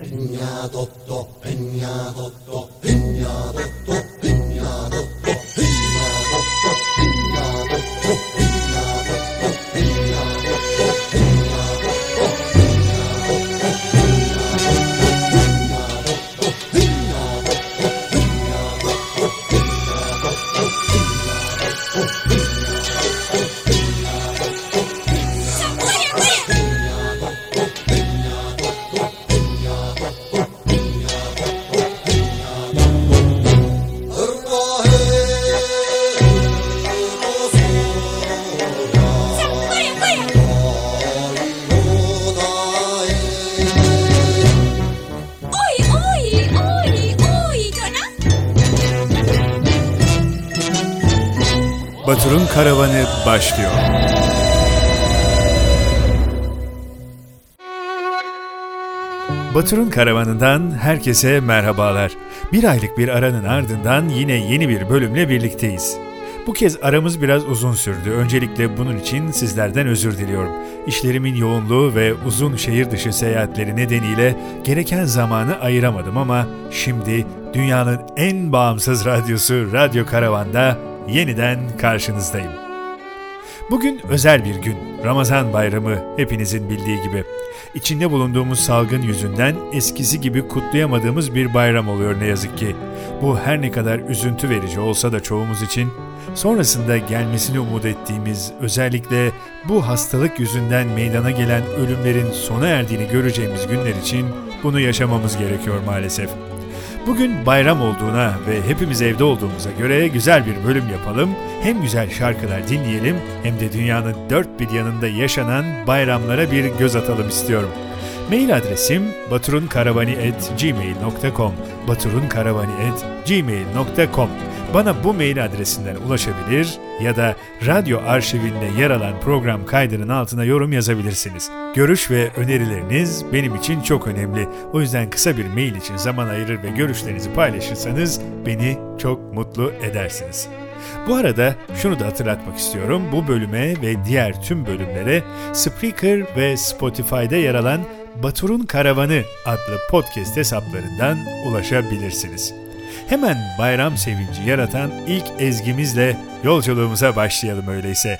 Peña Doctor, Peña Doctor. Karavanından herkese merhabalar. Bir aylık bir aranın ardından yine yeni bir bölümle birlikteyiz. Bu kez aramız biraz uzun sürdü. Öncelikle bunun için sizlerden özür diliyorum. İşlerimin yoğunluğu ve uzun şehir dışı seyahatleri nedeniyle gereken zamanı ayıramadım ama şimdi dünyanın en bağımsız radyosu Radyo Karavan'da yeniden karşınızdayım. Bugün özel bir gün. Ramazan bayramı hepinizin bildiği gibi. İçinde bulunduğumuz salgın yüzünden eskisi gibi kutlayamadığımız bir bayram oluyor ne yazık ki. Bu her ne kadar üzüntü verici olsa da çoğumuz için sonrasında gelmesini umut ettiğimiz özellikle bu hastalık yüzünden meydana gelen ölümlerin sona erdiğini göreceğimiz günler için bunu yaşamamız gerekiyor maalesef. Bugün bayram olduğuna ve hepimiz evde olduğumuza göre güzel bir bölüm yapalım. Hem güzel şarkılar dinleyelim hem de dünyanın dört bir yanında yaşanan bayramlara bir göz atalım istiyorum. Mail adresim baturunkaravani.gmail.com baturunkaravani.gmail.com Bana bu mail adresinden ulaşabilir ya da radyo arşivinde yer alan program kaydının altına yorum yazabilirsiniz. Görüş ve önerileriniz benim için çok önemli. O yüzden kısa bir mail için zaman ayırır ve görüşlerinizi paylaşırsanız beni çok mutlu edersiniz. Bu arada şunu da hatırlatmak istiyorum. Bu bölüme ve diğer tüm bölümlere Spreaker ve Spotify'da yer alan Batur'un Karavanı adlı podcast hesaplarından ulaşabilirsiniz. Hemen bayram sevinci yaratan ilk ezgimizle yolculuğumuza başlayalım öyleyse.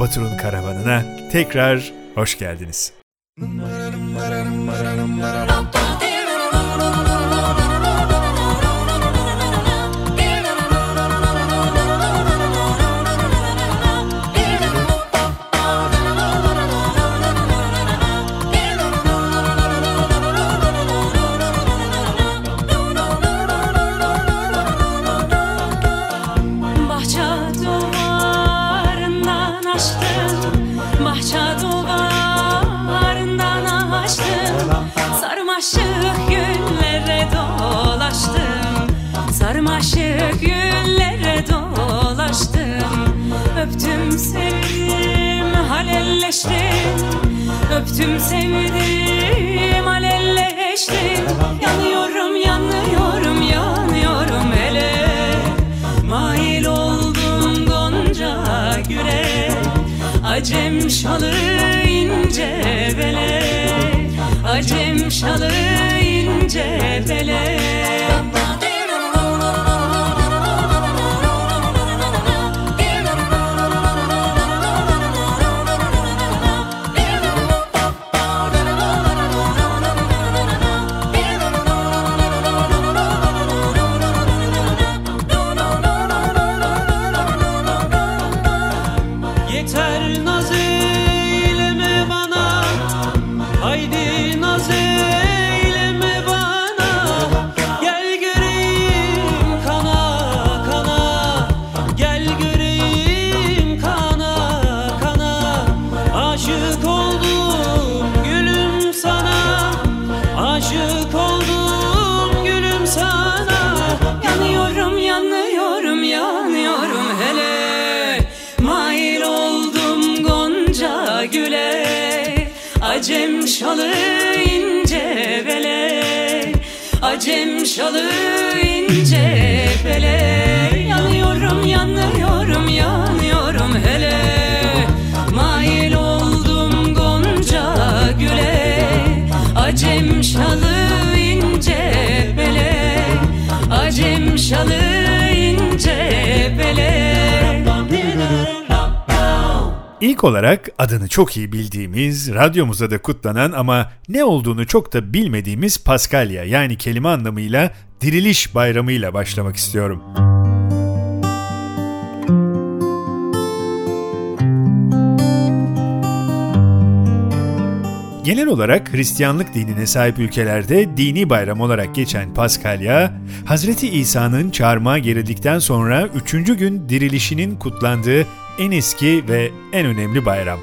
Batur'un Karavanı'na tekrar hoş geldiniz. Sevdim halelleştim. Öptüm sevdim halelleştim. Yanıyorum yanıyorum yanıyorum hele Mail oldum gonca güle. Acem şalı ince bele. Acem şalı ince bele çalı ince bele. Yanıyorum yanıyorum yanıyorum hele. Mail oldum gonca güle. Acem şalı ince bele. Acem şalı İlk olarak adını çok iyi bildiğimiz, radyomuzda da kutlanan ama ne olduğunu çok da bilmediğimiz Paskalya yani kelime anlamıyla diriliş bayramıyla başlamak istiyorum. Genel olarak Hristiyanlık dinine sahip ülkelerde dini bayram olarak geçen Paskalya, Hazreti İsa'nın çarmıha gerildikten sonra üçüncü gün dirilişinin kutlandığı en eski ve en önemli bayram.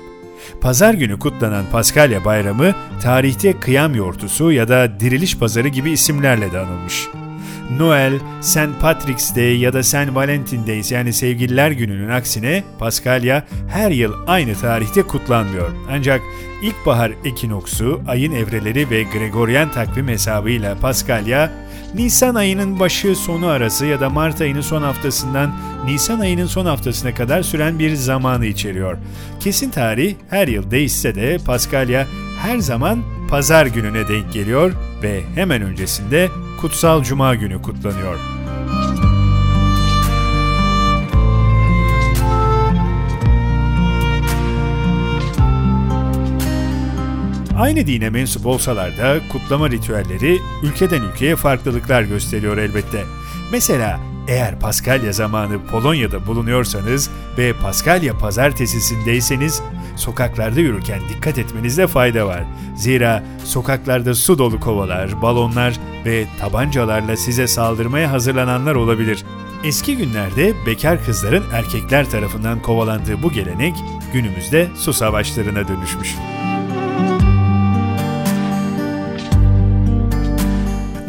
Pazar günü kutlanan Paskalya Bayramı, tarihte kıyam yortusu ya da diriliş pazarı gibi isimlerle de anılmış. Noel, St. Patrick's Day ya da St. Valentine Days yani Sevgililer Günü'nün aksine Paskalya her yıl aynı tarihte kutlanmıyor. Ancak ilkbahar ekinoksu, ayın evreleri ve Gregorian takvim hesabıyla Paskalya, Nisan ayının başı sonu arası ya da Mart ayının son haftasından Nisan ayının son haftasına kadar süren bir zamanı içeriyor. Kesin tarih her yıl değişse de Paskalya her zaman pazar gününe denk geliyor ve hemen öncesinde Kutsal Cuma günü kutlanıyor. Aynı dine mensup olsalar da kutlama ritüelleri ülkeden ülkeye farklılıklar gösteriyor elbette. Mesela eğer Paskalya zamanı Polonya'da bulunuyorsanız ve Paskalya pazartesisindeyseniz sokaklarda yürürken dikkat etmenizde fayda var. Zira sokaklarda su dolu kovalar, balonlar ve tabancalarla size saldırmaya hazırlananlar olabilir. Eski günlerde bekar kızların erkekler tarafından kovalandığı bu gelenek günümüzde su savaşlarına dönüşmüş.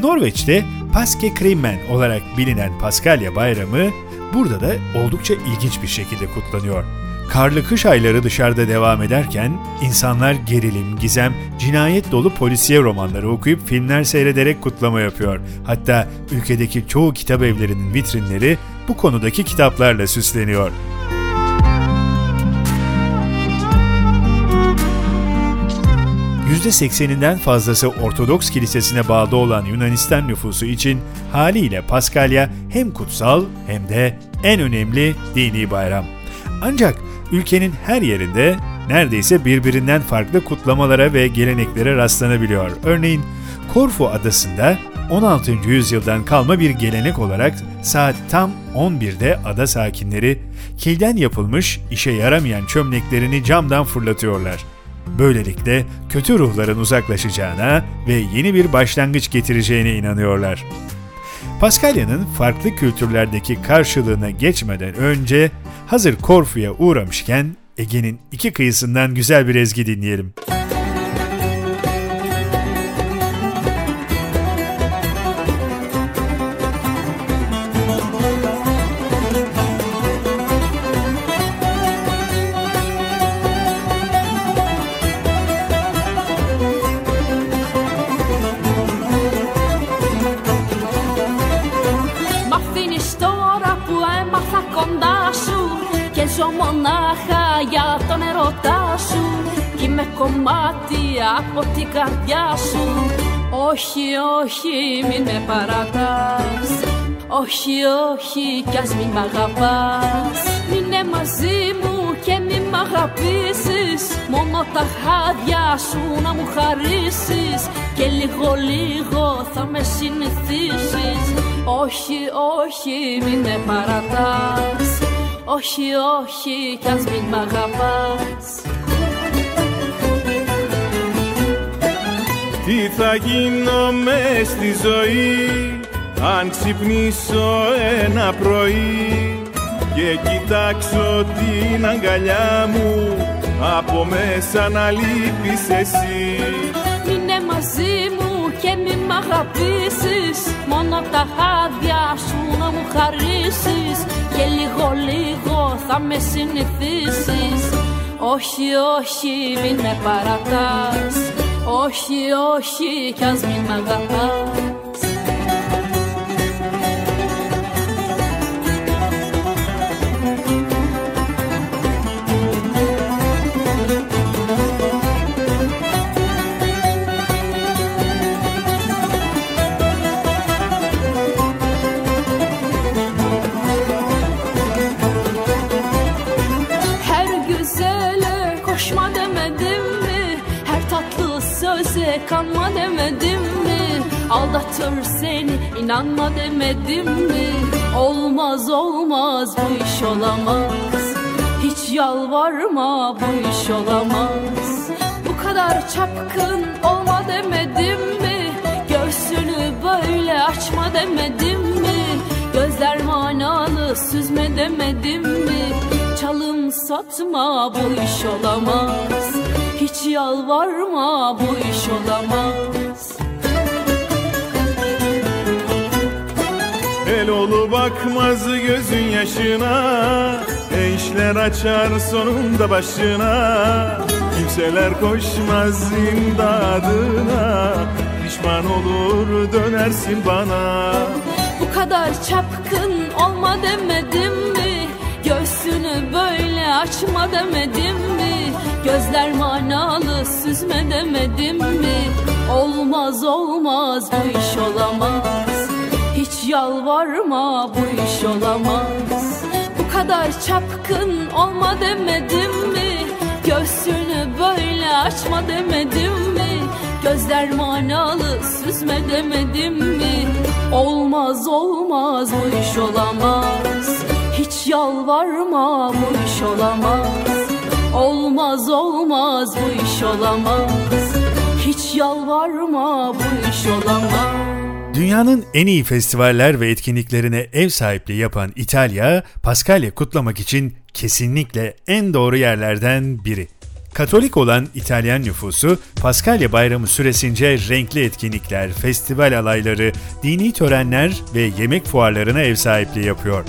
Norveç'te Paske Krimmen olarak bilinen Paskalya Bayramı burada da oldukça ilginç bir şekilde kutlanıyor. Karlı kış ayları dışarıda devam ederken insanlar gerilim, gizem, cinayet dolu polisiye romanları okuyup filmler seyrederek kutlama yapıyor. Hatta ülkedeki çoğu kitap evlerinin vitrinleri bu konudaki kitaplarla süsleniyor. %80'inden fazlası Ortodoks Kilisesi'ne bağlı olan Yunanistan nüfusu için haliyle Paskalya hem kutsal hem de en önemli dini bayram. Ancak ülkenin her yerinde neredeyse birbirinden farklı kutlamalara ve geleneklere rastlanabiliyor. Örneğin Korfu adasında 16. yüzyıldan kalma bir gelenek olarak saat tam 11'de ada sakinleri kilden yapılmış işe yaramayan çömleklerini camdan fırlatıyorlar. Böylelikle kötü ruhların uzaklaşacağına ve yeni bir başlangıç getireceğine inanıyorlar. Paskalya'nın farklı kültürlerdeki karşılığına geçmeden önce hazır Korfu'ya uğramışken Ege'nin iki kıyısından güzel bir ezgi dinleyelim. Από την καρδιά σου Όχι, όχι, μην με παρατάς. Όχι, όχι, κι ας μην μ' αγαπάς. Μείνε μαζί μου και μην μ' αγαπήσεις. Μόνο τα χάδια σου να μου χαρίσεις. Και λίγο λίγο θα με συνηθίσεις. Όχι, όχι, μην με παρατάς. Όχι, όχι, κι ας μην μ' αγαπάς Τι θα γίνω μες στη ζωή αν ξυπνήσω ένα πρωί και κοιτάξω την αγκαλιά μου από μέσα να λείπεις εσύ. Μείνε μαζί μου και μη μ' αγαπήσεις Μόνο τα χάδια σου να μου χαρίσεις Και λίγο λίγο θα με συνηθίσεις. Όχι, όχι, μην με παρατάς Όχι, όχι, κι ας μην μ' αγαπάς aldatır seni inanma demedim mi? Olmaz olmaz bu iş olamaz. Hiç yalvarma bu iş olamaz. Bu kadar çapkın olma demedim mi? Göğsünü böyle açma demedim mi? Gözler manalı süzme demedim mi? Çalım satma bu iş olamaz. Hiç yalvarma bu iş olamaz El oğlu bakmaz gözün yaşına. E işler açar sonunda başına. Kimseler koşmaz imdadına. Pişman olur dönersin bana. Bu kadar çapkın olma demedim mi? Göğsünü böyle açma demedim mi? Gözler manalı süzme demedim mi? Olmaz olmaz bu iş olamaz yalvarma bu iş olamaz. Bu kadar çapkın olma demedim mi? Göğsünü böyle açma demedim mi? Gözler manalı süzme demedim mi? Olmaz olmaz bu iş olamaz. Hiç yalvarma bu iş olamaz. Olmaz olmaz bu iş olamaz. Hiç yalvarma bu iş olamaz Dünyanın en iyi festivaller ve etkinliklerine ev sahipliği yapan İtalya, Paskalya kutlamak için kesinlikle en doğru yerlerden biri. Katolik olan İtalyan nüfusu Paskalya bayramı süresince renkli etkinlikler, festival alayları, dini törenler ve yemek fuarlarına ev sahipliği yapıyor.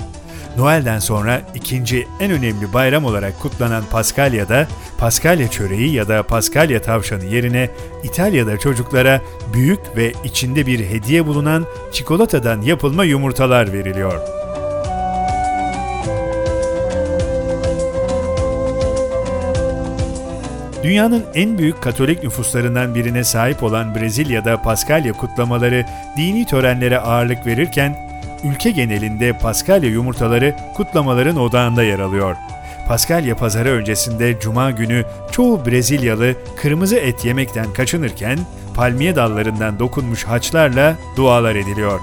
Noel'den sonra ikinci en önemli bayram olarak kutlanan Paskalya'da Paskalya çöreği ya da Paskalya tavşanı yerine İtalya'da çocuklara büyük ve içinde bir hediye bulunan çikolatadan yapılma yumurtalar veriliyor. Dünyanın en büyük Katolik nüfuslarından birine sahip olan Brezilya'da Paskalya kutlamaları dini törenlere ağırlık verirken ülke genelinde Paskalya yumurtaları kutlamaların odağında yer alıyor. Paskalya pazarı öncesinde cuma günü çoğu Brezilyalı kırmızı et yemekten kaçınırken palmiye dallarından dokunmuş haçlarla dualar ediliyor.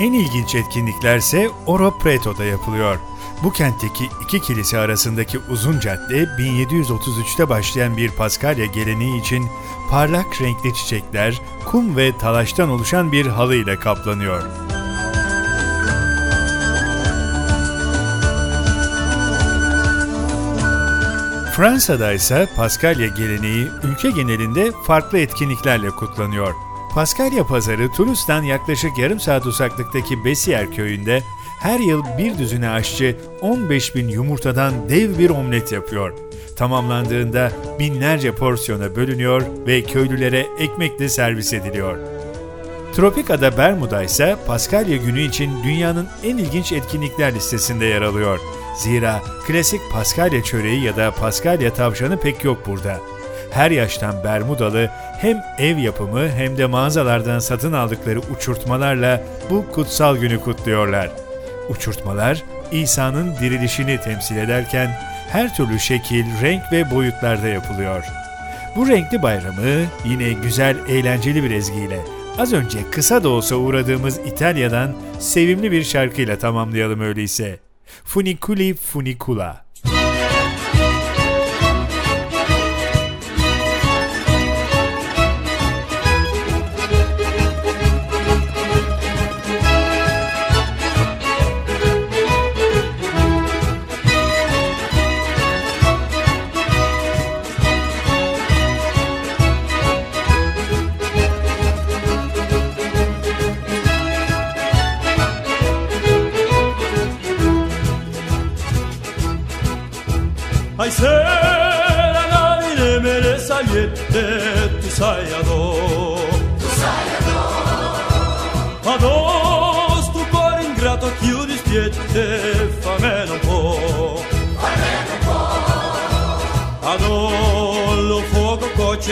En ilginç etkinliklerse Oro Preto'da yapılıyor. Bu kentteki iki kilise arasındaki uzun cadde 1733'te başlayan bir Paskalya geleneği için parlak renkli çiçekler, kum ve talaştan oluşan bir halı ile kaplanıyor. Fransa'da ise Paskalya geleneği ülke genelinde farklı etkinliklerle kutlanıyor. Paskalya pazarı Toulouse'dan yaklaşık yarım saat uzaklıktaki Bessier köyünde her yıl bir düzine aşçı 15 bin yumurtadan dev bir omlet yapıyor. Tamamlandığında binlerce porsiyona bölünüyor ve köylülere ekmekle servis ediliyor. Tropik ada Bermuda ise Paskalya günü için dünyanın en ilginç etkinlikler listesinde yer alıyor. Zira klasik Paskalya çöreği ya da Paskalya tavşanı pek yok burada. Her yaştan Bermudalı hem ev yapımı hem de mağazalardan satın aldıkları uçurtmalarla bu kutsal günü kutluyorlar. Uçurtmalar İsa'nın dirilişini temsil ederken her türlü şekil, renk ve boyutlarda yapılıyor. Bu renkli bayramı yine güzel, eğlenceli bir ezgiyle az önce kısa da olsa uğradığımız İtalya'dan sevimli bir şarkıyla tamamlayalım öyleyse. Funiculi Funicula.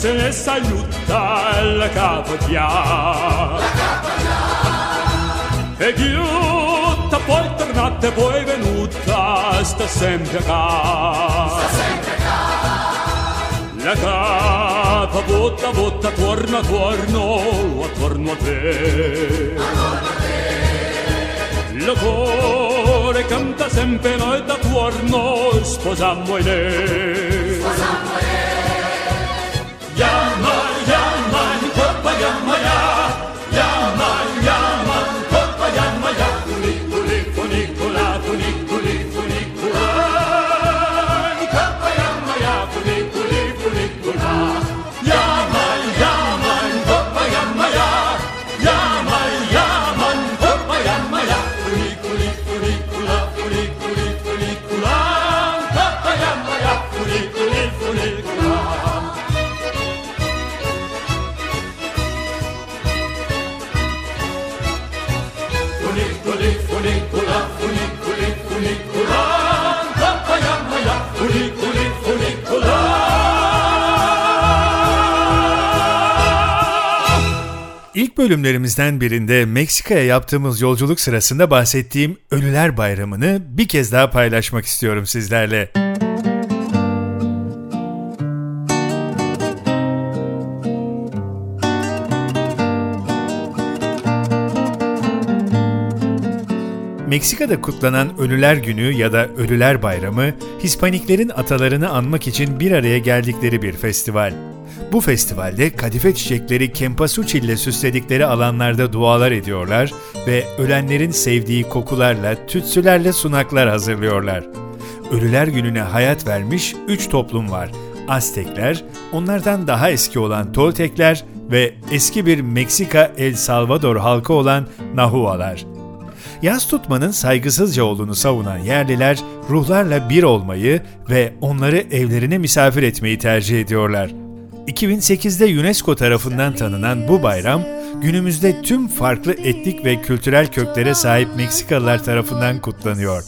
se ne saluta la la capotia e ghiutta poi tornate poi venuta sta sempre a sta la capa botta botta torna attorno attorno a te attorno a te. Lo cuore canta sempre noi da tuorno sposammo e lei sposammo e lei Yama, yama, hipapa, yama, yama. İlk bölümlerimizden birinde Meksika'ya yaptığımız yolculuk sırasında bahsettiğim Ölüler Bayramı'nı bir kez daha paylaşmak istiyorum sizlerle. Meksika'da kutlanan Ölüler Günü ya da Ölüler Bayramı, Hispaniklerin atalarını anmak için bir araya geldikleri bir festival. Bu festivalde kadife çiçekleri kempasuçi ile süsledikleri alanlarda dualar ediyorlar ve ölenlerin sevdiği kokularla, tütsülerle sunaklar hazırlıyorlar. Ölüler Günü'ne hayat vermiş üç toplum var. Aztekler, onlardan daha eski olan Toltekler ve eski bir Meksika El Salvador halkı olan Nahualar. Yaz tutmanın saygısızca olduğunu savunan yerliler ruhlarla bir olmayı ve onları evlerine misafir etmeyi tercih ediyorlar. 2008'de UNESCO tarafından tanınan bu bayram, günümüzde tüm farklı etnik ve kültürel köklere sahip Meksikalılar tarafından kutlanıyor.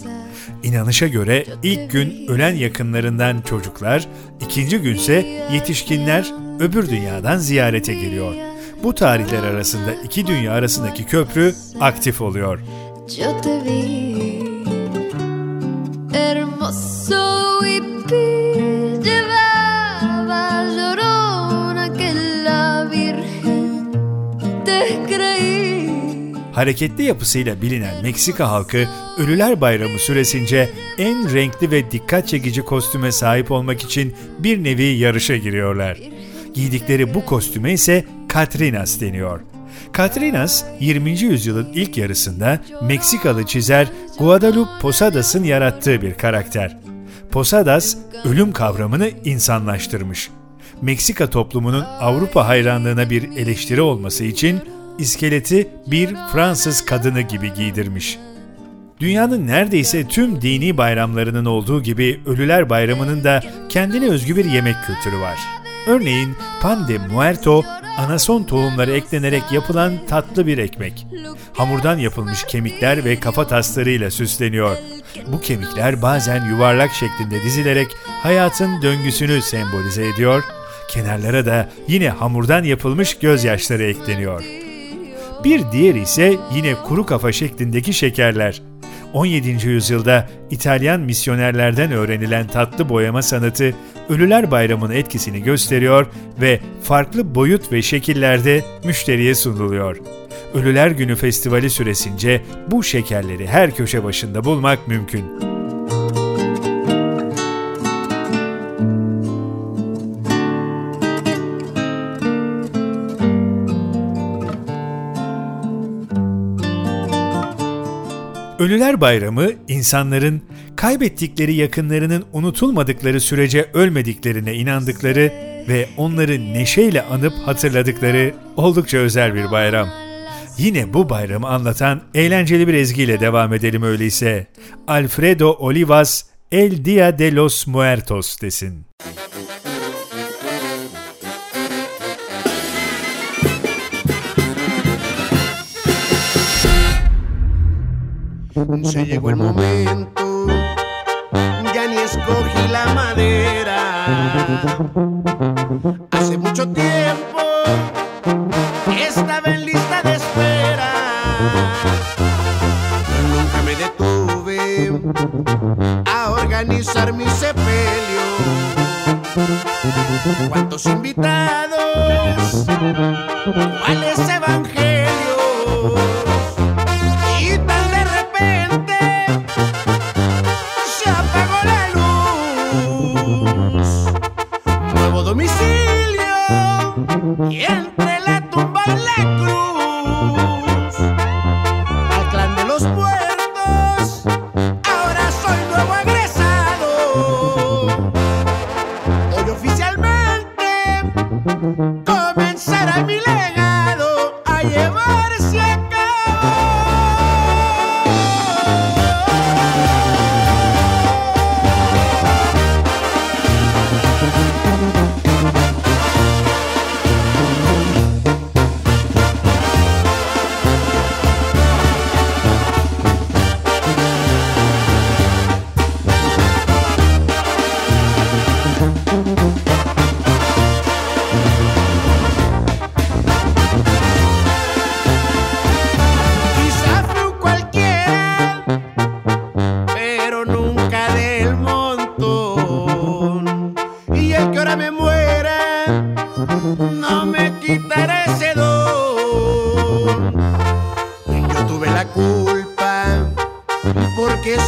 İnanışa göre ilk gün ölen yakınlarından çocuklar, ikinci günse yetişkinler öbür dünyadan ziyarete geliyor. Bu tarihler arasında iki dünya arasındaki köprü aktif oluyor. Hermoso y Hareketli yapısıyla bilinen Meksika halkı Ölüler Bayramı süresince en renkli ve dikkat çekici kostüme sahip olmak için bir nevi yarışa giriyorlar. Giydikleri bu kostüme ise Catrinas deniyor. Catrinas, 20. yüzyılın ilk yarısında Meksikalı çizer Guadalupe Posadas'ın yarattığı bir karakter. Posadas, ölüm kavramını insanlaştırmış. Meksika toplumunun Avrupa hayranlığına bir eleştiri olması için iskeleti bir Fransız kadını gibi giydirmiş. Dünyanın neredeyse tüm dini bayramlarının olduğu gibi Ölüler Bayramı'nın da kendine özgü bir yemek kültürü var. Örneğin pan de muerto, anason tohumları eklenerek yapılan tatlı bir ekmek. Hamurdan yapılmış kemikler ve kafa taslarıyla süsleniyor. Bu kemikler bazen yuvarlak şeklinde dizilerek hayatın döngüsünü sembolize ediyor, kenarlara da yine hamurdan yapılmış gözyaşları ekleniyor. Bir diğeri ise yine kuru kafa şeklindeki şekerler. 17. yüzyılda İtalyan misyonerlerden öğrenilen tatlı boyama sanatı Ölüler Bayramı'nın etkisini gösteriyor ve farklı boyut ve şekillerde müşteriye sunuluyor. Ölüler Günü Festivali süresince bu şekerleri her köşe başında bulmak mümkün. Ölüler Bayramı insanların kaybettikleri yakınlarının unutulmadıkları sürece ölmediklerine inandıkları ve onları neşeyle anıp hatırladıkları oldukça özel bir bayram. Yine bu bayramı anlatan eğlenceli bir ezgiyle devam edelim öyleyse. Alfredo Olivas El Dia de los Muertos desin. Se llegó el momento, ya ni escogí la madera. Hace mucho estaba en lista de espera. Nunca me detuve a organizar mi sepelio. ¿Cuántos invitados? ¿Cuáles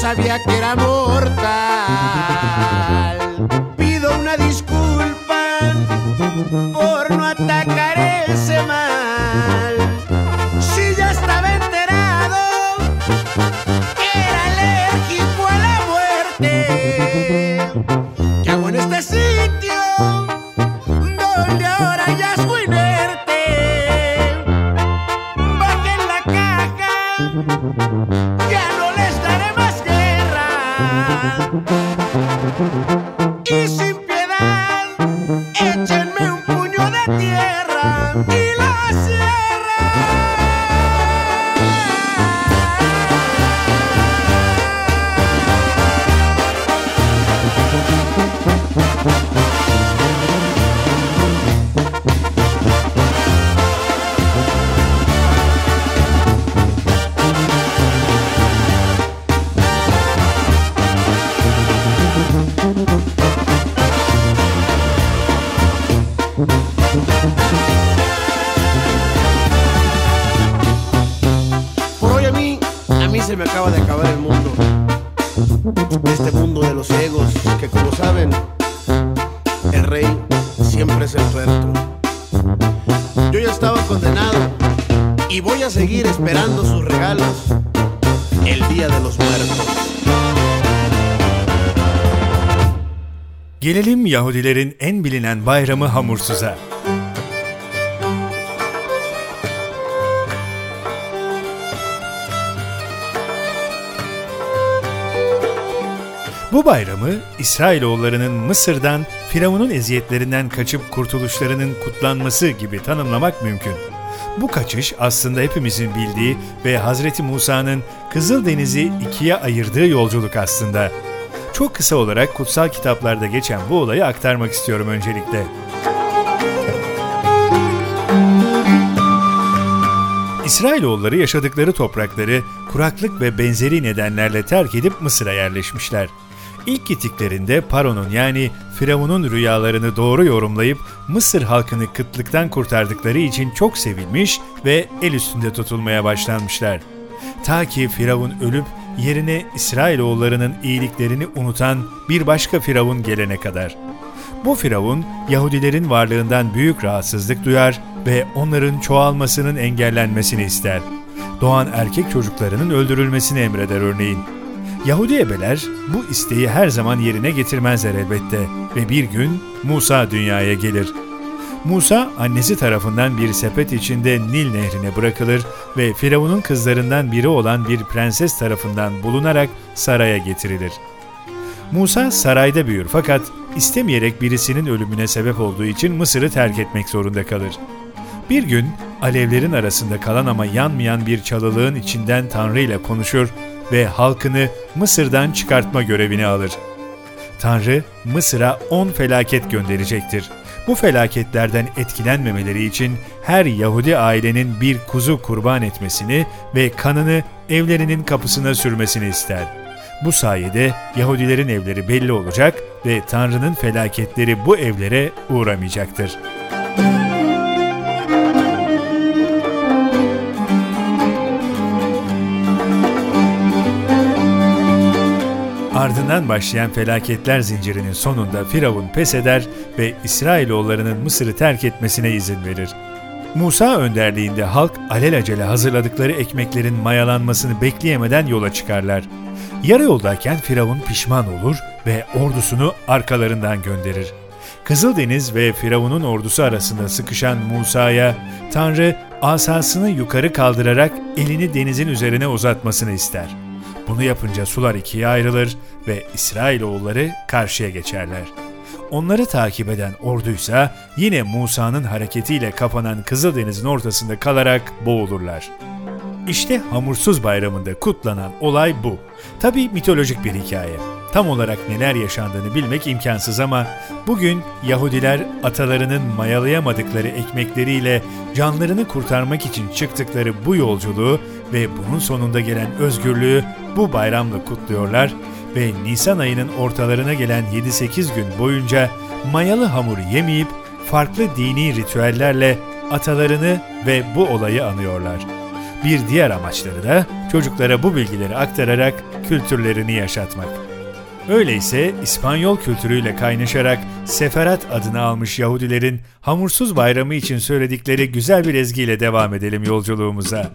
sabía que era mortal. Gelelim Yahudilerin en bilinen bayramı Hamursuza. Bu bayramı İsrailoğullarının Mısır'dan Firavun'un eziyetlerinden kaçıp kurtuluşlarının kutlanması gibi tanımlamak mümkün. Bu kaçış aslında hepimizin bildiği ve Hazreti Musa'nın Kızıldeniz'i ikiye ayırdığı yolculuk aslında. Çok kısa olarak kutsal kitaplarda geçen bu olayı aktarmak istiyorum öncelikle. İsrailoğulları yaşadıkları toprakları kuraklık ve benzeri nedenlerle terk edip Mısır'a yerleşmişler. İlk gittiklerinde Paro'nun yani Firavun'un rüyalarını doğru yorumlayıp Mısır halkını kıtlıktan kurtardıkları için çok sevilmiş ve el üstünde tutulmaya başlanmışlar. Ta ki Firavun ölüp yerine İsrailoğullarının iyiliklerini unutan bir başka Firavun gelene kadar. Bu Firavun Yahudilerin varlığından büyük rahatsızlık duyar ve onların çoğalmasının engellenmesini ister. Doğan erkek çocuklarının öldürülmesini emreder örneğin. Yahudi ebeler bu isteği her zaman yerine getirmezler elbette ve bir gün Musa dünyaya gelir. Musa annesi tarafından bir sepet içinde Nil nehrine bırakılır ve Firavun'un kızlarından biri olan bir prenses tarafından bulunarak saraya getirilir. Musa sarayda büyür fakat istemeyerek birisinin ölümüne sebep olduğu için Mısır'ı terk etmek zorunda kalır. Bir gün alevlerin arasında kalan ama yanmayan bir çalılığın içinden Tanrı ile konuşur ve halkını Mısır'dan çıkartma görevini alır. Tanrı Mısır'a on felaket gönderecektir. Bu felaketlerden etkilenmemeleri için her Yahudi ailenin bir kuzu kurban etmesini ve kanını evlerinin kapısına sürmesini ister. Bu sayede Yahudilerin evleri belli olacak ve Tanrı'nın felaketleri bu evlere uğramayacaktır. Ardından başlayan felaketler zincirinin sonunda Firavun pes eder ve İsrailoğullarının Mısır'ı terk etmesine izin verir. Musa önderliğinde halk alelacele hazırladıkları ekmeklerin mayalanmasını bekleyemeden yola çıkarlar. Yarı yoldayken Firavun pişman olur ve ordusunu arkalarından gönderir. Kızıldeniz ve Firavun'un ordusu arasında sıkışan Musa'ya Tanrı asasını yukarı kaldırarak elini denizin üzerine uzatmasını ister. Bunu yapınca sular ikiye ayrılır ve İsrailoğulları karşıya geçerler. Onları takip eden orduysa yine Musa'nın hareketiyle kapanan Kızıldeniz'in ortasında kalarak boğulurlar. İşte Hamursuz Bayramı'nda kutlanan olay bu. Tabi mitolojik bir hikaye. Tam olarak neler yaşandığını bilmek imkansız ama bugün Yahudiler atalarının mayalayamadıkları ekmekleriyle canlarını kurtarmak için çıktıkları bu yolculuğu ve bunun sonunda gelen özgürlüğü bu bayramla kutluyorlar ve Nisan ayının ortalarına gelen 7-8 gün boyunca mayalı hamur yemeyip farklı dini ritüellerle atalarını ve bu olayı anıyorlar. Bir diğer amaçları da çocuklara bu bilgileri aktararak kültürlerini yaşatmak. Öyleyse İspanyol kültürüyle kaynaşarak Seferat adını almış Yahudilerin hamursuz bayramı için söyledikleri güzel bir ezgiyle devam edelim yolculuğumuza.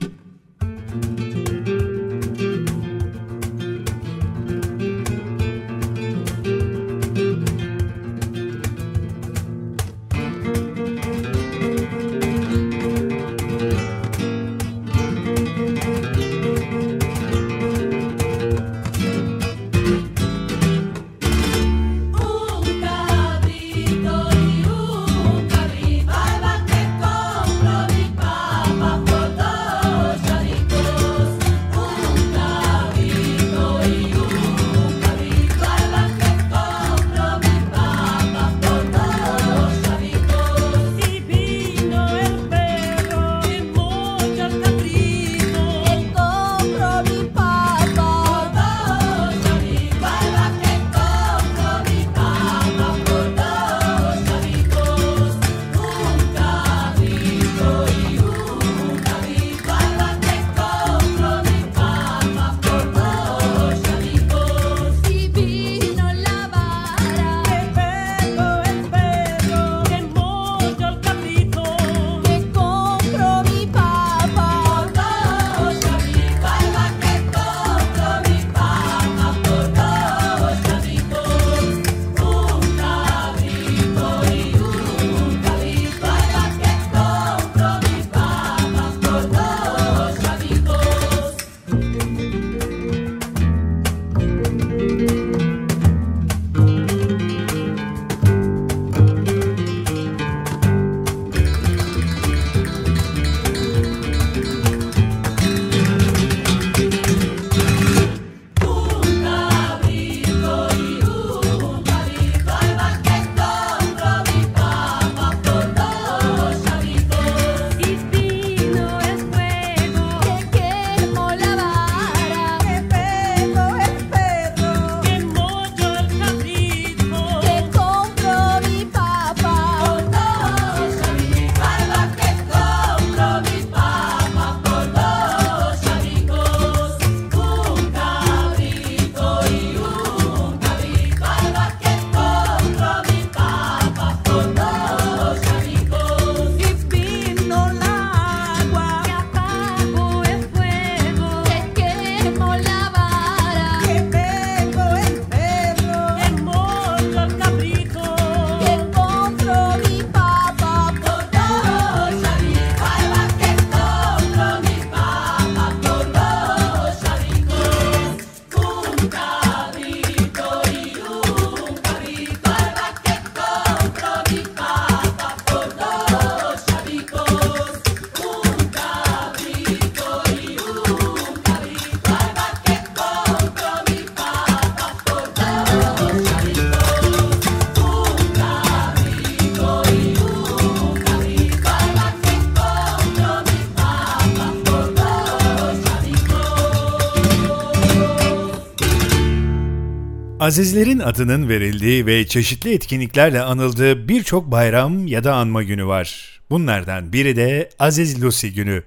Azizlerin adının verildiği ve çeşitli etkinliklerle anıldığı birçok bayram ya da anma günü var. Bunlardan biri de Aziz Lucy günü.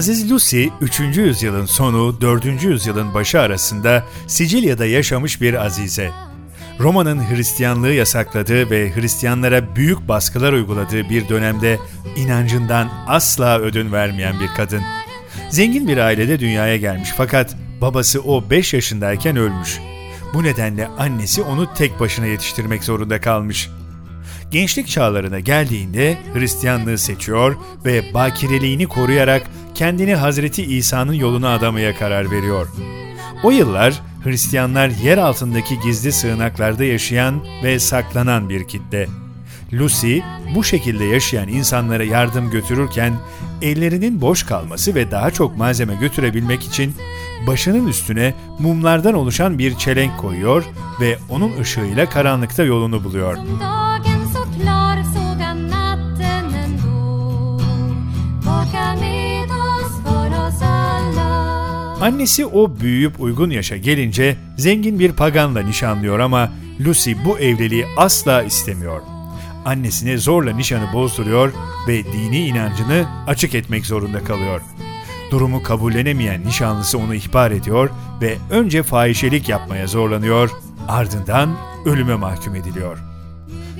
Aziz Lucy 3. yüzyılın sonu 4. yüzyılın başı arasında Sicilya'da yaşamış bir azize. Roma'nın Hristiyanlığı yasakladığı ve Hristiyanlara büyük baskılar uyguladığı bir dönemde inancından asla ödün vermeyen bir kadın. Zengin bir ailede dünyaya gelmiş fakat babası o 5 yaşındayken ölmüş. Bu nedenle annesi onu tek başına yetiştirmek zorunda kalmış. Gençlik çağlarına geldiğinde Hristiyanlığı seçiyor ve bakireliğini koruyarak kendini Hazreti İsa'nın yoluna adamaya karar veriyor. O yıllar Hristiyanlar yer altındaki gizli sığınaklarda yaşayan ve saklanan bir kitle. Lucy bu şekilde yaşayan insanlara yardım götürürken ellerinin boş kalması ve daha çok malzeme götürebilmek için başının üstüne mumlardan oluşan bir çelenk koyuyor ve onun ışığıyla karanlıkta yolunu buluyor. Annesi o büyüyüp uygun yaşa gelince zengin bir paganla nişanlıyor ama Lucy bu evliliği asla istemiyor. Annesine zorla nişanı bozduruyor ve dini inancını açık etmek zorunda kalıyor. Durumu kabullenemeyen nişanlısı onu ihbar ediyor ve önce fahişelik yapmaya zorlanıyor, ardından ölüme mahkum ediliyor.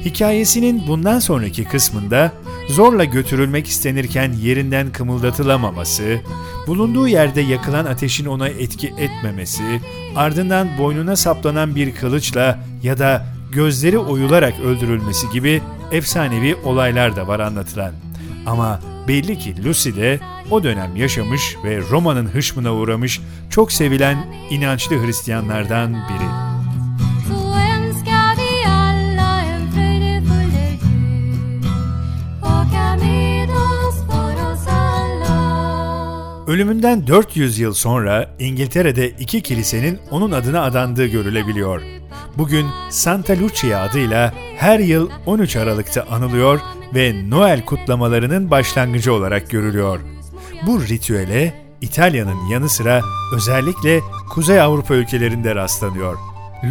Hikayesinin bundan sonraki kısmında zorla götürülmek istenirken yerinden kımıldatılamaması, bulunduğu yerde yakılan ateşin ona etki etmemesi, ardından boynuna saplanan bir kılıçla ya da gözleri oyularak öldürülmesi gibi efsanevi olaylar da var anlatılan. Ama belli ki Lucy de o dönem yaşamış ve Roma'nın hışmına uğramış çok sevilen inançlı Hristiyanlardan biri. Ölümünden 400 yıl sonra İngiltere'de iki kilisenin onun adına adandığı görülebiliyor. Bugün Santa Lucia adıyla her yıl 13 Aralık'ta anılıyor ve Noel kutlamalarının başlangıcı olarak görülüyor. Bu ritüele İtalya'nın yanı sıra özellikle Kuzey Avrupa ülkelerinde rastlanıyor.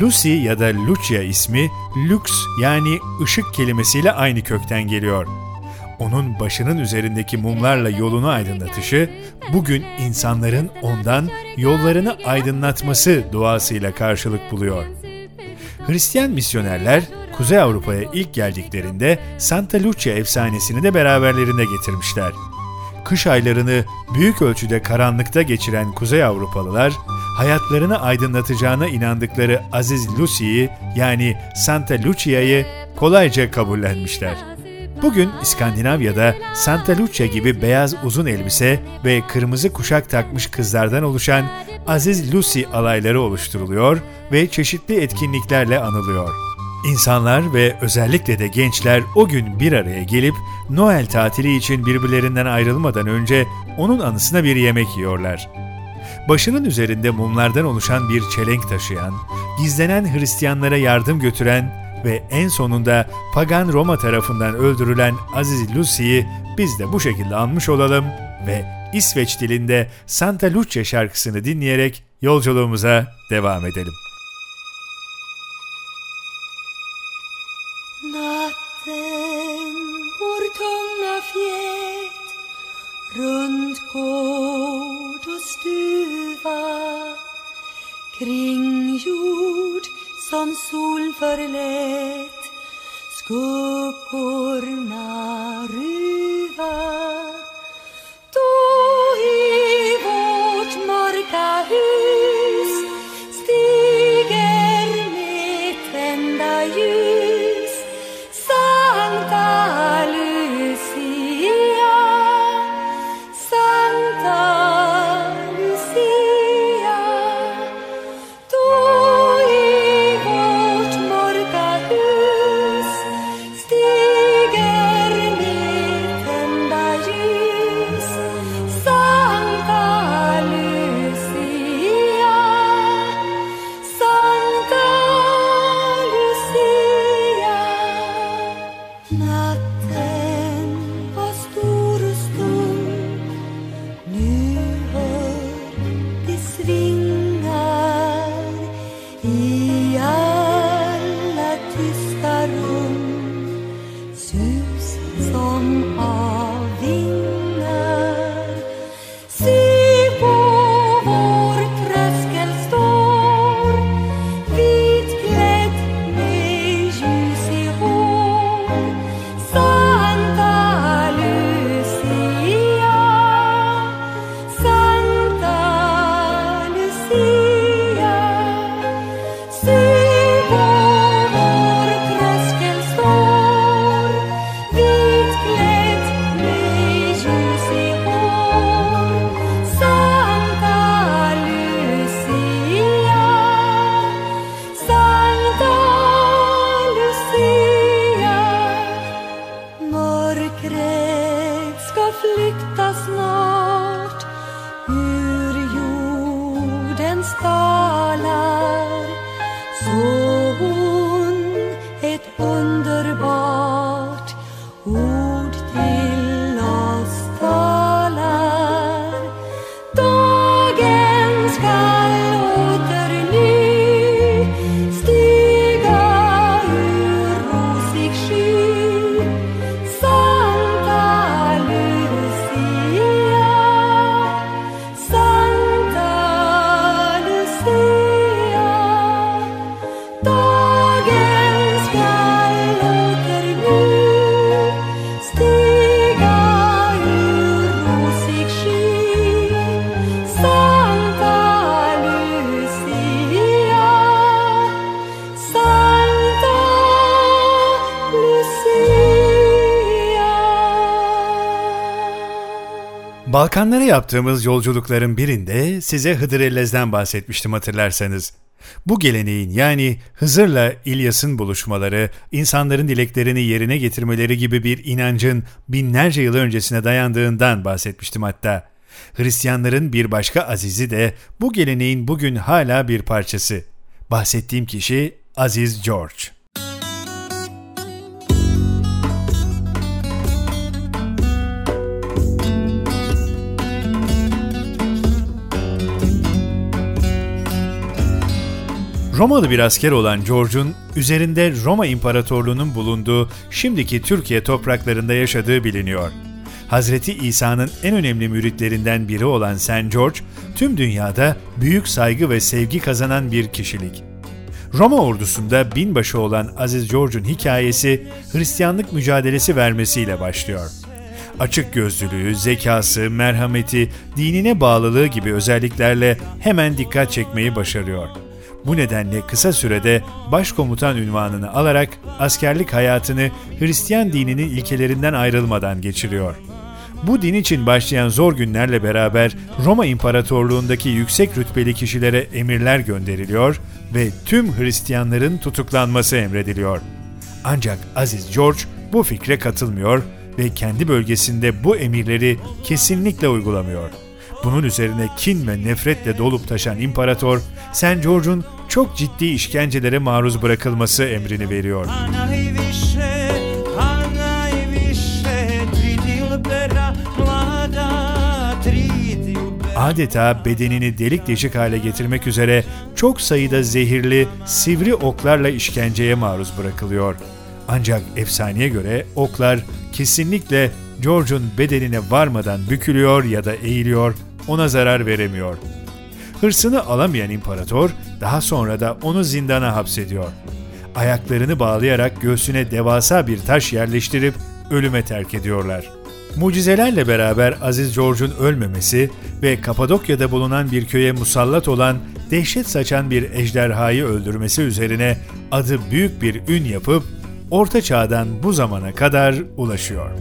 Lucy ya da Lucia ismi lux yani ışık kelimesiyle aynı kökten geliyor. Onun başının üzerindeki mumlarla yolunu aydınlatışı, bugün insanların ondan yollarını aydınlatması duasıyla karşılık buluyor. Hristiyan misyonerler Kuzey Avrupa'ya ilk geldiklerinde Santa Lucia efsanesini de beraberlerinde getirmişler. Kış aylarını büyük ölçüde karanlıkta geçiren Kuzey Avrupalılar, hayatlarını aydınlatacağına inandıkları Aziz Lucy'yi yani Santa Lucia'yı kolayca kabullenmişler. Bugün İskandinavya'da Santa Lucia gibi beyaz uzun elbise ve kırmızı kuşak takmış kızlardan oluşan Aziz Lucy alayları oluşturuluyor ve çeşitli etkinliklerle anılıyor. İnsanlar ve özellikle de gençler o gün bir araya gelip Noel tatili için birbirlerinden ayrılmadan önce onun anısına bir yemek yiyorlar. Başının üzerinde mumlardan oluşan bir çelenk taşıyan, gizlenen Hristiyanlara yardım götüren ve en sonunda pagan Roma tarafından öldürülen Aziz Lucy'yi biz de bu şekilde anmış olalım ve İsveç dilinde Santa Lucia şarkısını dinleyerek yolculuğumuza devam edelim. Kring jord som sol förlät skuggorna ruva talar. Son ett under Balkanlara yaptığımız yolculukların birinde size Hıdrellez'den bahsetmiştim hatırlarsanız. Bu geleneğin yani Hızır'la İlyas'ın buluşmaları, insanların dileklerini yerine getirmeleri gibi bir inancın binlerce yıl öncesine dayandığından bahsetmiştim hatta. Hristiyanların bir başka azizi de bu geleneğin bugün hala bir parçası. Bahsettiğim kişi Aziz George. Romalı bir asker olan George'un üzerinde Roma İmparatorluğu'nun bulunduğu şimdiki Türkiye topraklarında yaşadığı biliniyor. Hazreti İsa'nın en önemli müritlerinden biri olan Saint George, tüm dünyada büyük saygı ve sevgi kazanan bir kişilik. Roma ordusunda binbaşı olan Aziz George'un hikayesi Hristiyanlık mücadelesi vermesiyle başlıyor. Açık gözlülüğü, zekası, merhameti, dinine bağlılığı gibi özelliklerle hemen dikkat çekmeyi başarıyor. Bu nedenle kısa sürede başkomutan ünvanını alarak askerlik hayatını Hristiyan dininin ilkelerinden ayrılmadan geçiriyor. Bu din için başlayan zor günlerle beraber Roma İmparatorluğundaki yüksek rütbeli kişilere emirler gönderiliyor ve tüm Hristiyanların tutuklanması emrediliyor. Ancak Aziz George bu fikre katılmıyor ve kendi bölgesinde bu emirleri kesinlikle uygulamıyor. Bunun üzerine kin ve nefretle dolup taşan imparator, St. George'un çok ciddi işkencelere maruz bırakılması emrini veriyor. Adeta bedenini delik deşik hale getirmek üzere çok sayıda zehirli, sivri oklarla işkenceye maruz bırakılıyor. Ancak efsaneye göre oklar kesinlikle George'un bedenine varmadan bükülüyor ya da eğiliyor, ona zarar veremiyor. Hırsını alamayan imparator daha sonra da onu zindana hapsediyor. Ayaklarını bağlayarak göğsüne devasa bir taş yerleştirip ölüme terk ediyorlar. Mucizelerle beraber Aziz George'un ölmemesi ve Kapadokya'da bulunan bir köye musallat olan dehşet saçan bir ejderhayı öldürmesi üzerine adı büyük bir ün yapıp Orta Çağ'dan bu zamana kadar ulaşıyor.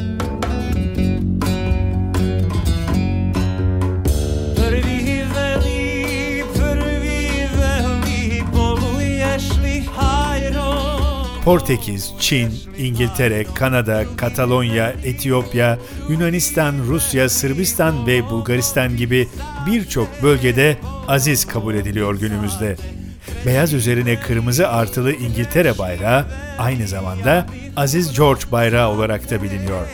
Portekiz, Çin, İngiltere, Kanada, Katalonya, Etiyopya, Yunanistan, Rusya, Sırbistan ve Bulgaristan gibi birçok bölgede aziz kabul ediliyor günümüzde. Beyaz üzerine kırmızı artılı İngiltere bayrağı aynı zamanda Aziz George bayrağı olarak da biliniyor.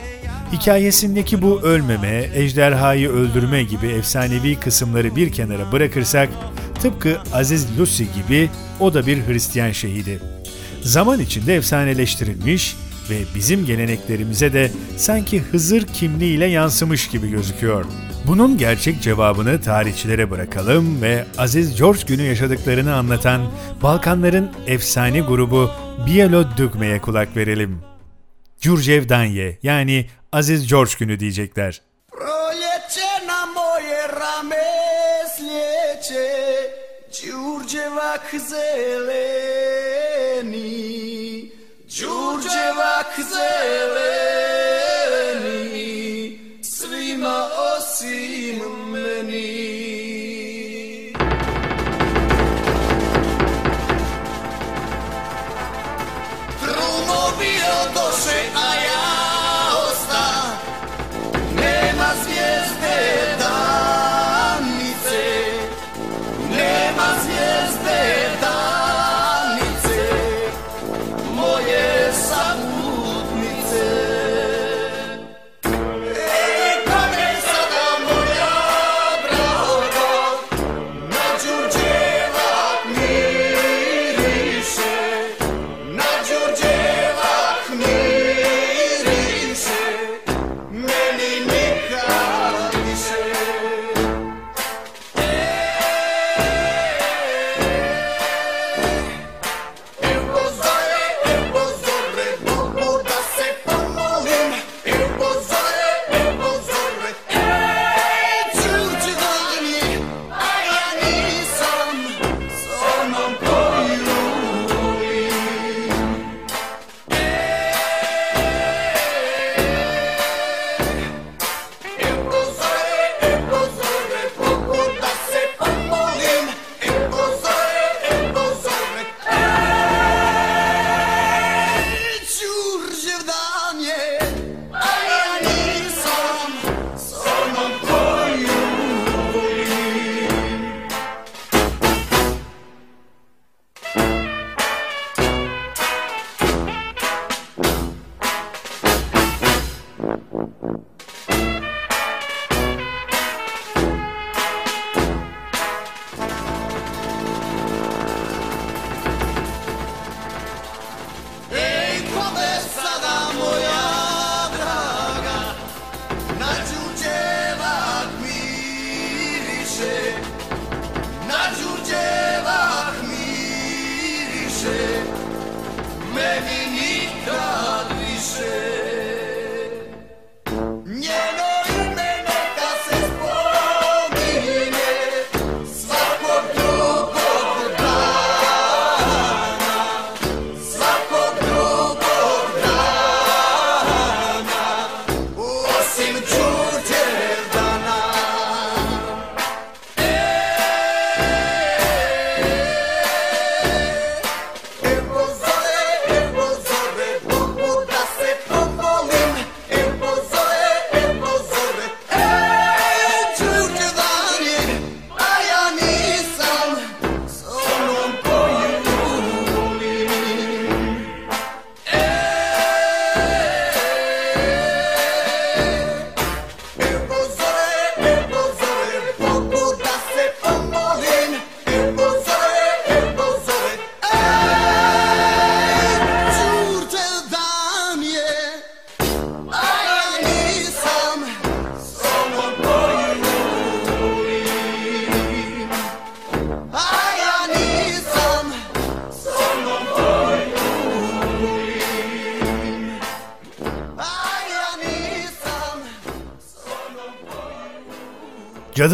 Hikayesindeki bu ölmeme, ejderhayı öldürme gibi efsanevi kısımları bir kenara bırakırsak, tıpkı Aziz Lucy gibi o da bir Hristiyan şehidi. Zaman içinde efsaneleştirilmiş, ve bizim geleneklerimize de sanki Hızır kimliğiyle yansımış gibi gözüküyor. Bunun gerçek cevabını tarihçilere bırakalım ve Aziz George günü yaşadıklarını anlatan Balkanların efsane grubu Bielo Dugme'ye kulak verelim. Curcev Danye yani Aziz George günü diyecekler. Proljeće na jak zele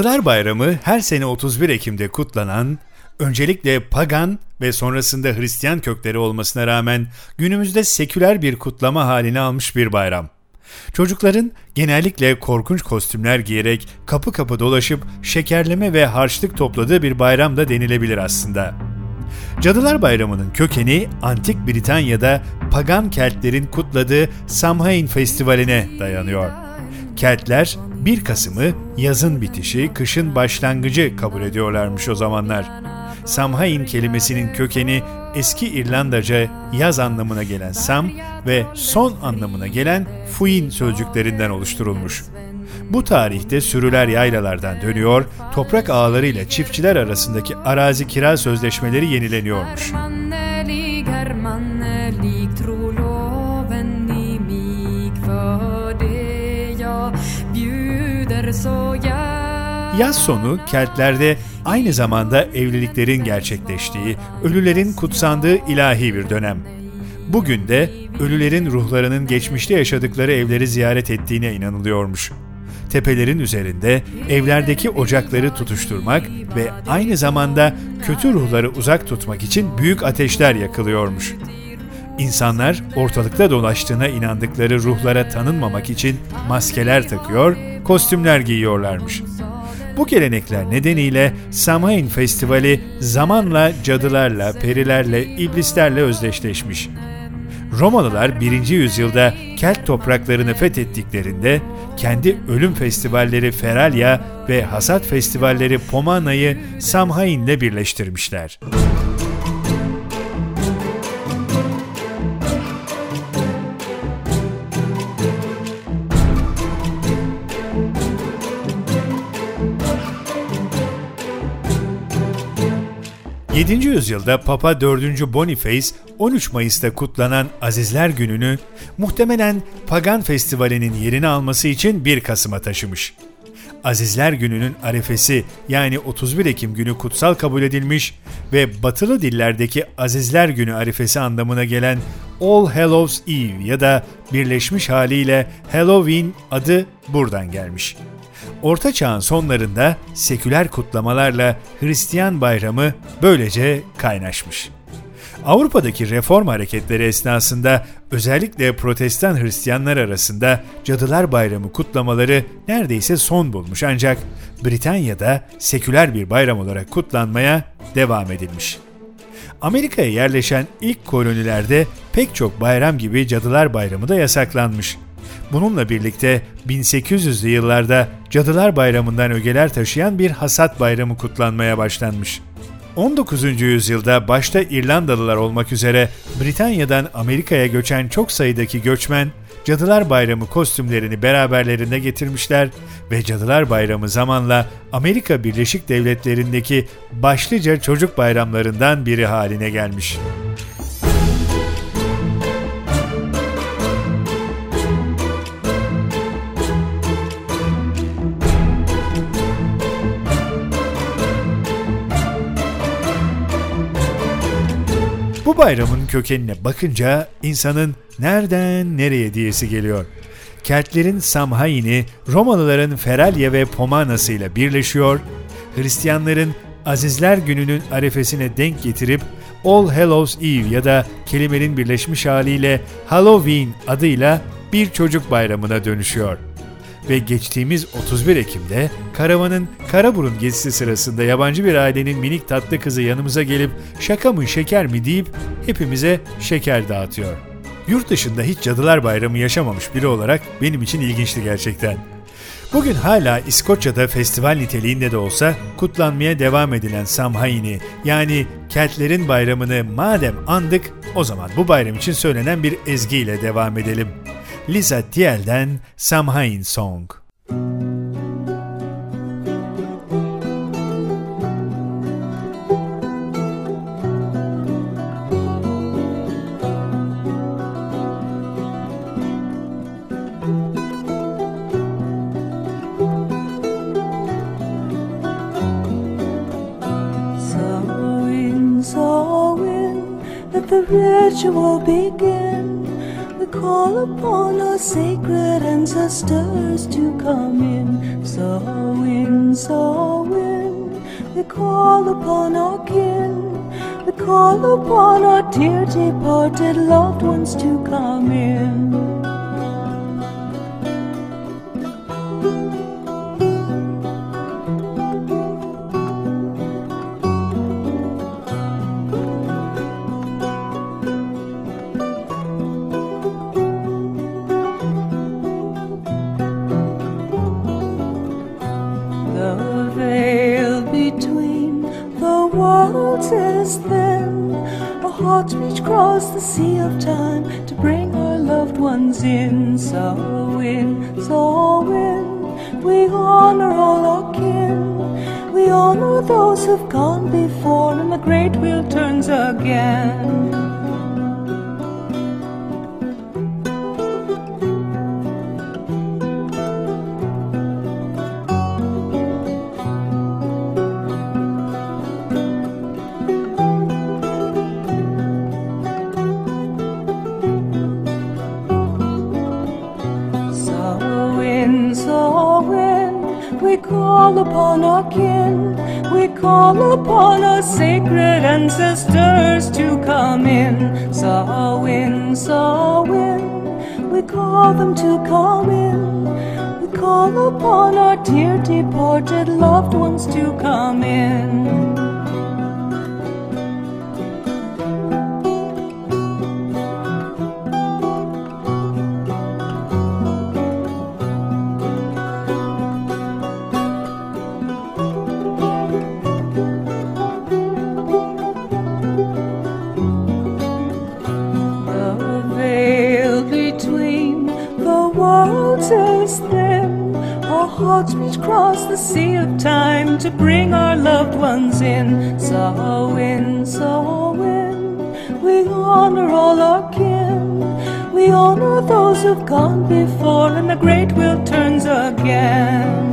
Cadılar Bayramı her sene 31 Ekim'de kutlanan, öncelikle pagan ve sonrasında Hristiyan kökleri olmasına rağmen günümüzde seküler bir kutlama halini almış bir bayram. Çocukların genellikle korkunç kostümler giyerek kapı kapı dolaşıp şekerleme ve harçlık topladığı bir bayram da denilebilir aslında. Cadılar Bayramı'nın kökeni antik Britanya'da pagan Keltlerin kutladığı Samhain Festivali'ne dayanıyor. Keltler 1 Kasım'ı yazın bitişi, kışın başlangıcı kabul ediyorlarmış o zamanlar. Samhain kelimesinin kökeni eski İrlandaca yaz anlamına gelen sam ve son anlamına gelen fuin sözcüklerinden oluşturulmuş. Bu tarihte sürüler yaylalardan dönüyor, toprak ağlarıyla çiftçiler arasındaki arazi kira sözleşmeleri yenileniyormuş. Yaz sonu Keltlerde aynı zamanda evliliklerin gerçekleştiği, ölülerin kutsandığı ilahi bir dönem. Bugün de ölülerin ruhlarının geçmişte yaşadıkları evleri ziyaret ettiğine inanılıyormuş. Tepelerin üzerinde evlerdeki ocakları tutuşturmak ve aynı zamanda kötü ruhları uzak tutmak için büyük ateşler yakılıyormuş. İnsanlar ortalıkta dolaştığına inandıkları ruhlara tanınmamak için maskeler takıyor, kostümler giyiyorlarmış. Bu gelenekler nedeniyle Samhain Festivali zamanla cadılarla, perilerle, iblislerle özdeşleşmiş. Romalılar 1. yüzyılda Kelt topraklarını fethettiklerinde kendi ölüm festivalleri Feralya ve hasat festivalleri Pomana'yı Samhain'le birleştirmişler. 7. yüzyılda Papa 4. Boniface 13 Mayıs'ta kutlanan Azizler Günü'nü muhtemelen Pagan Festivali'nin yerini alması için 1 Kasım'a taşımış. Azizler Günü'nün arefesi yani 31 Ekim günü kutsal kabul edilmiş ve batılı dillerdeki Azizler Günü arifesi anlamına gelen All Hallows Eve ya da birleşmiş haliyle Halloween adı buradan gelmiş. Orta Çağ'ın sonlarında seküler kutlamalarla Hristiyan bayramı böylece kaynaşmış. Avrupa'daki reform hareketleri esnasında özellikle protestan Hristiyanlar arasında Cadılar Bayramı kutlamaları neredeyse son bulmuş ancak Britanya'da seküler bir bayram olarak kutlanmaya devam edilmiş. Amerika'ya yerleşen ilk kolonilerde pek çok bayram gibi Cadılar Bayramı da yasaklanmış. Bununla birlikte 1800'lü yıllarda Cadılar Bayramı'ndan ögeler taşıyan bir hasat bayramı kutlanmaya başlanmış. 19. yüzyılda başta İrlandalılar olmak üzere Britanya'dan Amerika'ya göçen çok sayıdaki göçmen Cadılar Bayramı kostümlerini beraberlerinde getirmişler ve Cadılar Bayramı zamanla Amerika Birleşik Devletleri'ndeki başlıca çocuk bayramlarından biri haline gelmiş. Bu bayramın kökenine bakınca insanın nereden nereye diyesi geliyor. Keltlerin Samhain'i Romalıların Feralya ve Pomanası ile birleşiyor, Hristiyanların Azizler Günü'nün arefesine denk getirip All Hallows Eve ya da kelimenin birleşmiş haliyle Halloween adıyla bir çocuk bayramına dönüşüyor ve geçtiğimiz 31 Ekim'de karavanın Karaburun gezisi sırasında yabancı bir ailenin minik tatlı kızı yanımıza gelip şaka mı şeker mi deyip hepimize şeker dağıtıyor. Yurt dışında hiç Cadılar Bayramı yaşamamış biri olarak benim için ilginçti gerçekten. Bugün hala İskoçya'da festival niteliğinde de olsa kutlanmaya devam edilen Samhain'i yani Keltlerin bayramını madem andık o zaman bu bayram için söylenen bir ezgiyle devam edelim. Lisa Thiel'den Samhain Song. The ritual begin. Call upon our sacred ancestors to come in. Sowing, sowing, we call upon our kin. We call upon our dear departed loved ones to come in. Reach the sea of time to bring our loved ones in. Samhain, Samhain. We honor all our kin. We honor those who've gone before, and the great wheel turns again.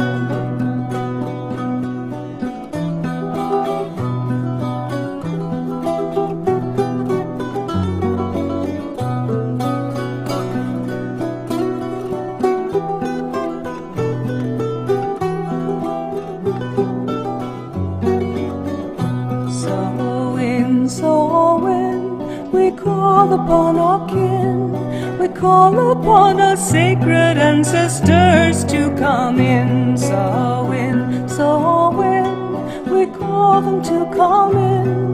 Sacred ancestors to come in. So in, so in, we call them to come in.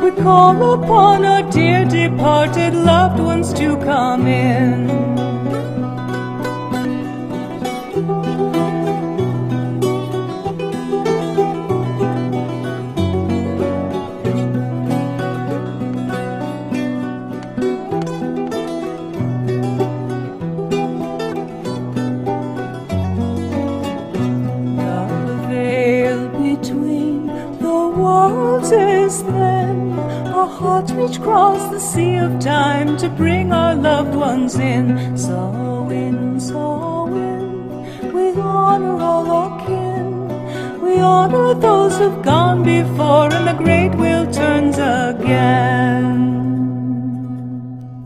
We call upon our dear departed loved ones to come in. Of time to bring our loved ones in. So in, so Samhain, we honor all our kin. We honor those who've gone before, and the great wheel turns again.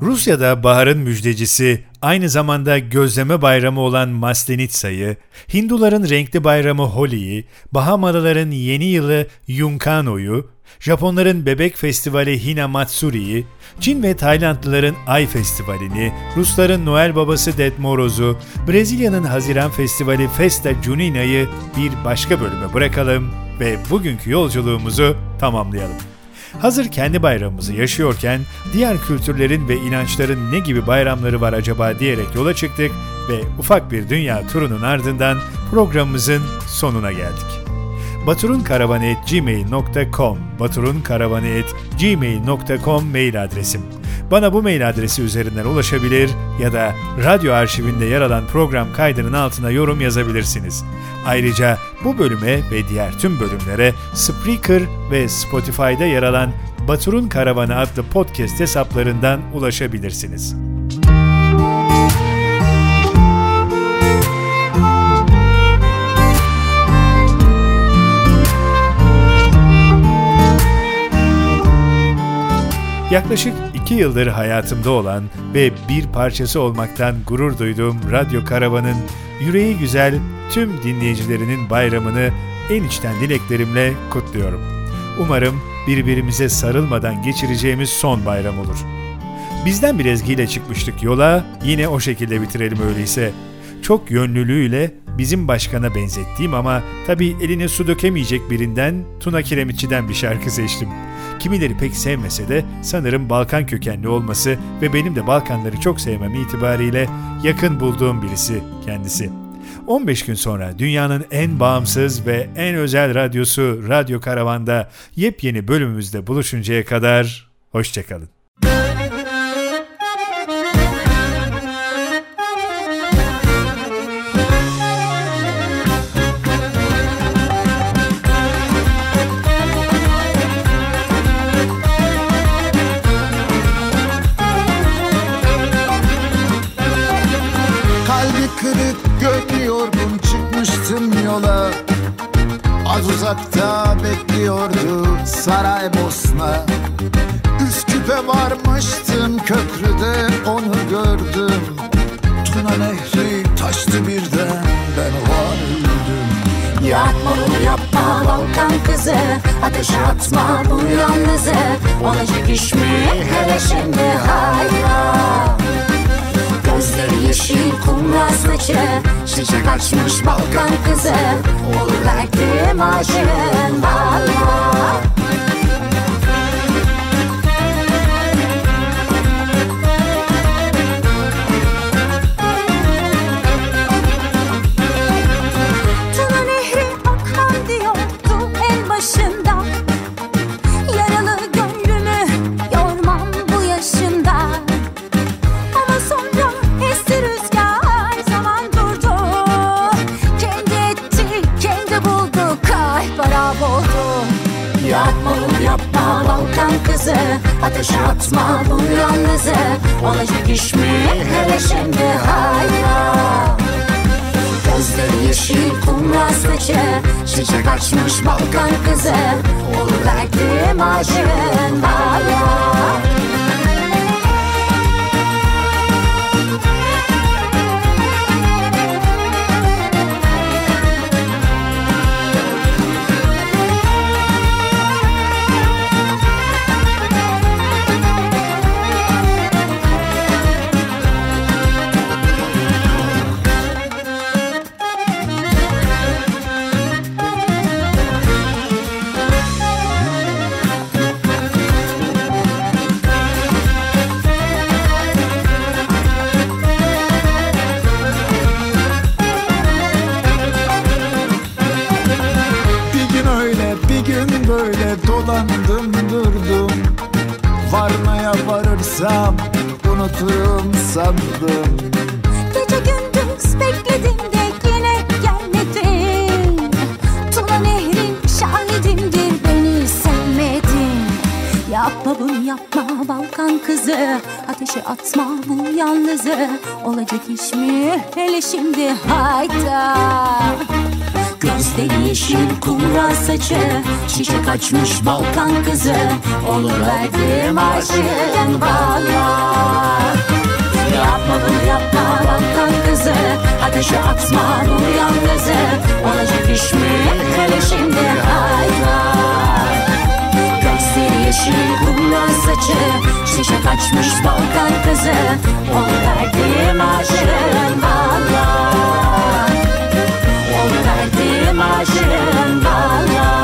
Rusya'da baharın müjdecisi, aynı zamanda gözleme bayramı olan Maslenitsa'yı, Hinduların renkli bayramı Holi'yi, Bahamalıların yeni yılı Yunkano'yu, Japonların bebek festivali Hina Matsuri'yi, Çin ve Taylandlıların Ay Festivali'ni, Rusların Noel babası Ded Moroz'u, Brezilya'nın Haziran Festivali Festa Junina'yı bir başka bölüme bırakalım ve bugünkü yolculuğumuzu tamamlayalım. Hazır kendi bayramımızı yaşıyorken diğer kültürlerin ve inançların ne gibi bayramları var acaba diyerek yola çıktık ve ufak bir dünya turunun ardından programımızın sonuna geldik. baturunkaravanı.gmail.com baturunkaravanı.gmail.com mail adresim. Bana bu mail adresi üzerinden ulaşabilir ya da radyo arşivinde yer alan program kaydının altına yorum yazabilirsiniz. Ayrıca bu bölüme ve diğer tüm bölümlere Spreaker ve Spotify'da yer alan Batur'un Karavanı adlı podcast hesaplarından ulaşabilirsiniz. Yaklaşık iki yıldır hayatımda olan ve bir parçası olmaktan gurur duyduğum Radyo Karavan'ın yüreği güzel tüm dinleyicilerinin bayramını en içten dileklerimle kutluyorum. Umarım birbirimize sarılmadan geçireceğimiz son bayram olur. Bizden bir ezgiyle çıkmıştık yola, yine o şekilde bitirelim öyleyse. Çok yönlülüğüyle bizim başkana benzettiğim ama tabii eline su dökemeyecek birinden Tuna Kiremitçi'den bir şarkı seçtim. Kimileri pek sevmese de sanırım Balkan kökenli olması ve benim de Balkanları çok sevmem itibariyle yakın bulduğum birisi kendisi. 15 gün sonra dünyanın en bağımsız ve en özel radyosu Radyo Karavan'da yepyeni bölümümüzde buluşuncaya kadar hoşçakalın. Az uzakta bekliyordu Saraybosna. Üsküp'e varmıştım köprüde onu gördüm. Tuna nehri taştı birden ben varıldım Yapma bunu yapma Balkan kızı Ateş atma bu yalnızı. Olacak iş mi hele şimdi hayır Gözleri yeşil kumral saçı. Çiçek açmış Balkan kızı. Olur verdim aşığın valla Yapma Balkan kızı Ateşe atma bu yalnızı. Olacak iş mi? Hele şimdi hayra Gözleri yeşil kumral saçı Çiçek açmış Balkan kızı. Olur verdim aşığın bana unuturum sandım Gece gündüz bekledim de yine gelmedin. Tuna nehrin şahidimdir beni sevmedin. Yapma bunu yapma Balkan kızı. Ateşe atma bu yalnızı. Olacak iş mi? Hele şimdi hayda Gözleri yeşil kumral saçı Çiçek açmış Balkan kızı Olur verdim aşığın bana Yapma bunu yapma Balkan kızı Ateşe atma bu yalnızı Olacak iş mi hele şimdi hayda Gözleri yeşil kumral saçı Çiçek açmış Balkan kızı Onu verdim aşığın 先拔了。